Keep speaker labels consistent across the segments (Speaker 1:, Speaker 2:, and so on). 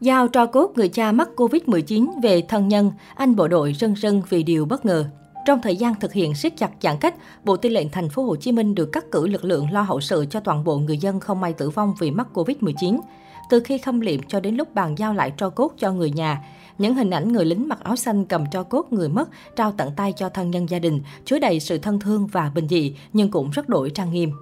Speaker 1: Giao tro cốt người cha mắc Covid-19 về thân nhân, anh bộ đội rân rân vì điều bất ngờ. Trong thời gian thực hiện siết chặt giãn cách, Bộ Tư lệnh Thành phố Hồ Chí Minh được cắt cử lực lượng lo hậu sự cho toàn bộ người dân không may tử vong vì mắc Covid-19. Từ khi khâm liệm cho đến lúc bàn giao lại tro cốt cho người nhà, những hình ảnh người lính mặc áo xanh cầm cho cốt người mất trao tận tay cho thân nhân gia đình, chứa đầy sự thân thương và bình dị nhưng cũng rất đổi trang nghiêm.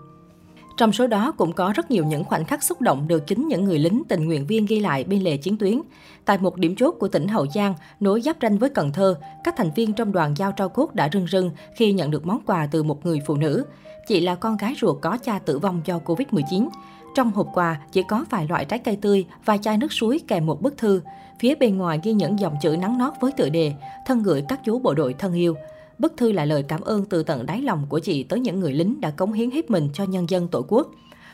Speaker 1: Trong số đó cũng có rất nhiều những khoảnh khắc xúc động được chính những người lính tình nguyện viên ghi lại bên lề chiến tuyến. Tại một điểm chốt của tỉnh Hậu Giang, nối giáp ranh với Cần Thơ, các thành viên trong đoàn giao trao cốt đã rưng rưng khi nhận được món quà từ một người phụ nữ. Chị là con gái ruột có cha tử vong do Covid-19. Trong hộp quà chỉ có vài loại trái cây tươi và chai nước suối kèm một bức thư. Phía bên ngoài ghi những dòng chữ nắng nót với tựa đề Thân gửi các chú bộ đội thân yêu. Bức thư là lời cảm ơn từ tận đáy lòng của chị tới những người lính đã cống hiến hết mình cho nhân dân tổ quốc.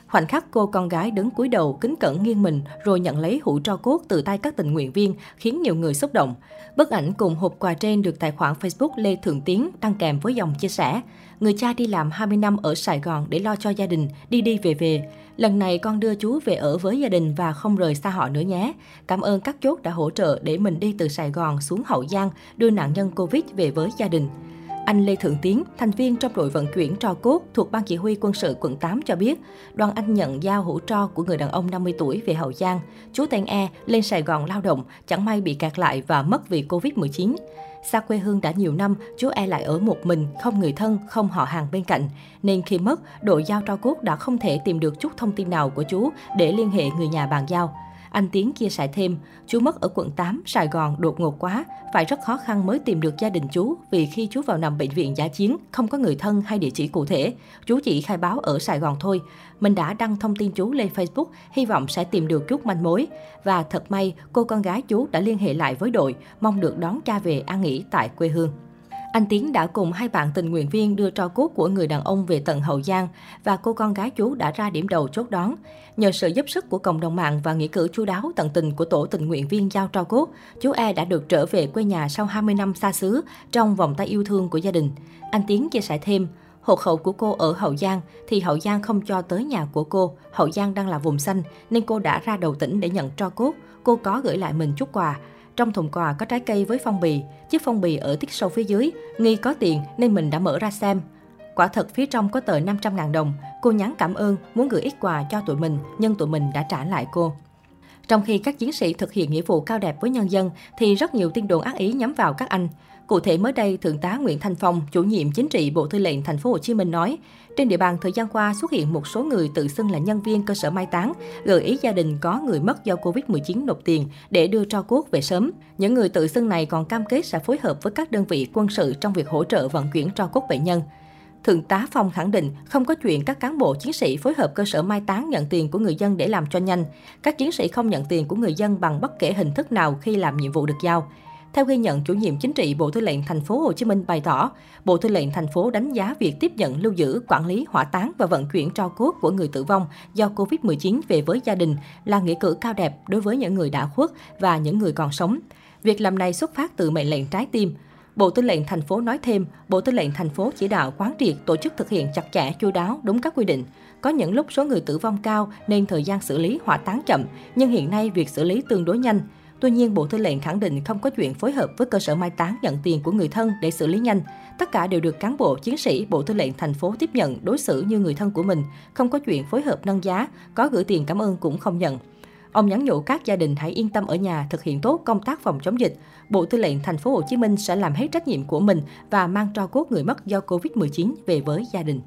Speaker 1: Khoảnh khắc cô con gái đứng cúi đầu kính cẩn nghiêng mình rồi nhận lấy hũ tro cốt từ tay các tình nguyện viên khiến nhiều người xúc động. Bức ảnh cùng hộp quà trên được tài khoản Facebook Lê Thượng Tiến đăng kèm với dòng chia sẻ. Người cha đi làm 20 năm ở Sài Gòn để lo cho gia đình, đi đi về về. Lần này con đưa chú về ở với gia đình và không rời xa họ nữa nhé. Cảm ơn các chốt đã hỗ trợ để mình đi từ Sài Gòn xuống Hậu Giang đưa nạn nhân Covid về với gia đình. Anh Lê Thượng Tiến, thành viên trong đội vận chuyển tro cốt thuộc Ban Chỉ huy quân sự quận 8 cho biết, đoàn anh nhận giao hũ tro của người đàn ông 50 tuổi về Hậu Giang. Chú tên E lên Sài Gòn lao động, chẳng may bị kẹt lại và mất vì Covid-19. Xa quê hương đã nhiều năm, chú E lại ở một mình, không người thân, không họ hàng bên cạnh. Nên khi mất, đội giao tro cốt đã không thể tìm được chút thông tin nào của chú để liên hệ người nhà bàn giao. Anh Tiến chia sẻ thêm, chú mất ở quận 8, Sài Gòn đột ngột quá, phải rất khó khăn mới tìm được gia đình chú vì khi chú vào nằm bệnh viện giả chiến, không có người thân hay địa chỉ cụ thể. Chú chỉ khai báo ở Sài Gòn thôi. Mình đã đăng thông tin chú lên Facebook, hy vọng sẽ tìm được chút manh mối. Và thật may, cô con gái chú đã liên hệ lại với đội, mong được đón cha về an nghỉ tại quê hương. Anh Tiến đã cùng hai bạn tình nguyện viên đưa tro cốt của người đàn ông về tận Hậu Giang và cô con gái chú đã ra điểm đầu chốt đón. Nhờ sự giúp sức của cộng đồng mạng và nghĩa cử chú đáo tận tình của tổ tình nguyện viên giao tro cốt, chú E đã được trở về quê nhà sau 20 năm xa xứ trong vòng tay yêu thương của gia đình. Anh Tiến chia sẻ thêm, hộ khẩu của cô ở Hậu Giang thì Hậu Giang không cho tới nhà của cô. Hậu Giang đang là vùng xanh nên cô đã ra đầu tỉnh để nhận tro cốt. Cô có gửi lại mình chút quà. Trong thùng quà có trái cây với phong bì, chiếc phong bì ở tiết sâu phía dưới, nghi có tiền nên mình đã mở ra xem. Quả thật phía trong có tờ 500.000 đồng, cô nhắn cảm ơn, muốn gửi ít quà cho tụi mình, nhưng tụi mình đã trả lại cô. Trong khi các chiến sĩ thực hiện nghĩa vụ cao đẹp với nhân dân, thì rất nhiều tin đồn ác ý nhắm vào các anh. Cụ thể mới đây, Thượng tá Nguyễn Thanh Phong, chủ nhiệm chính trị Bộ Tư lệnh Thành phố Hồ Chí Minh nói, trên địa bàn thời gian qua xuất hiện một số người tự xưng là nhân viên cơ sở mai táng, gợi ý gia đình có người mất do Covid-19 nộp tiền để đưa tro cốt về sớm. Những người tự xưng này còn cam kết sẽ phối hợp với các đơn vị quân sự trong việc hỗ trợ vận chuyển tro cốt bệnh nhân. Thượng tá Phong khẳng định không có chuyện các cán bộ chiến sĩ phối hợp cơ sở mai táng nhận tiền của người dân để làm cho nhanh. Các chiến sĩ không nhận tiền của người dân bằng bất kể hình thức nào khi làm nhiệm vụ được giao. Theo ghi nhận, chủ nhiệm chính trị Bộ Tư lệnh Thành phố Hồ Chí Minh bày tỏ, Bộ Tư lệnh thành phố đánh giá việc tiếp nhận, lưu giữ, quản lý, hỏa táng và vận chuyển tro cốt của người tử vong do Covid-19 về với gia đình là nghĩa cử cao đẹp đối với những người đã khuất và những người còn sống. Việc làm này xuất phát từ mệnh lệnh trái tim. Bộ Tư lệnh thành phố nói thêm, Bộ Tư lệnh thành phố chỉ đạo quán triệt tổ chức thực hiện chặt chẽ, chu đáo, đúng các quy định. Có những lúc số người tử vong cao nên thời gian xử lý hỏa táng chậm, nhưng hiện nay việc xử lý tương đối nhanh. Tuy nhiên, Bộ Tư lệnh khẳng định không có chuyện phối hợp với cơ sở mai táng nhận tiền của người thân để xử lý nhanh. Tất cả đều được cán bộ, chiến sĩ Bộ Tư lệnh thành phố tiếp nhận đối xử như người thân của mình, không có chuyện phối hợp nâng giá, có gửi tiền cảm ơn cũng không nhận. Ông nhắn nhủ các gia đình hãy yên tâm ở nhà thực hiện tốt công tác phòng chống dịch. Bộ Tư lệnh thành phố Hồ Chí Minh sẽ làm hết trách nhiệm của mình và mang tro cốt người mất do Covid-19 về với gia đình.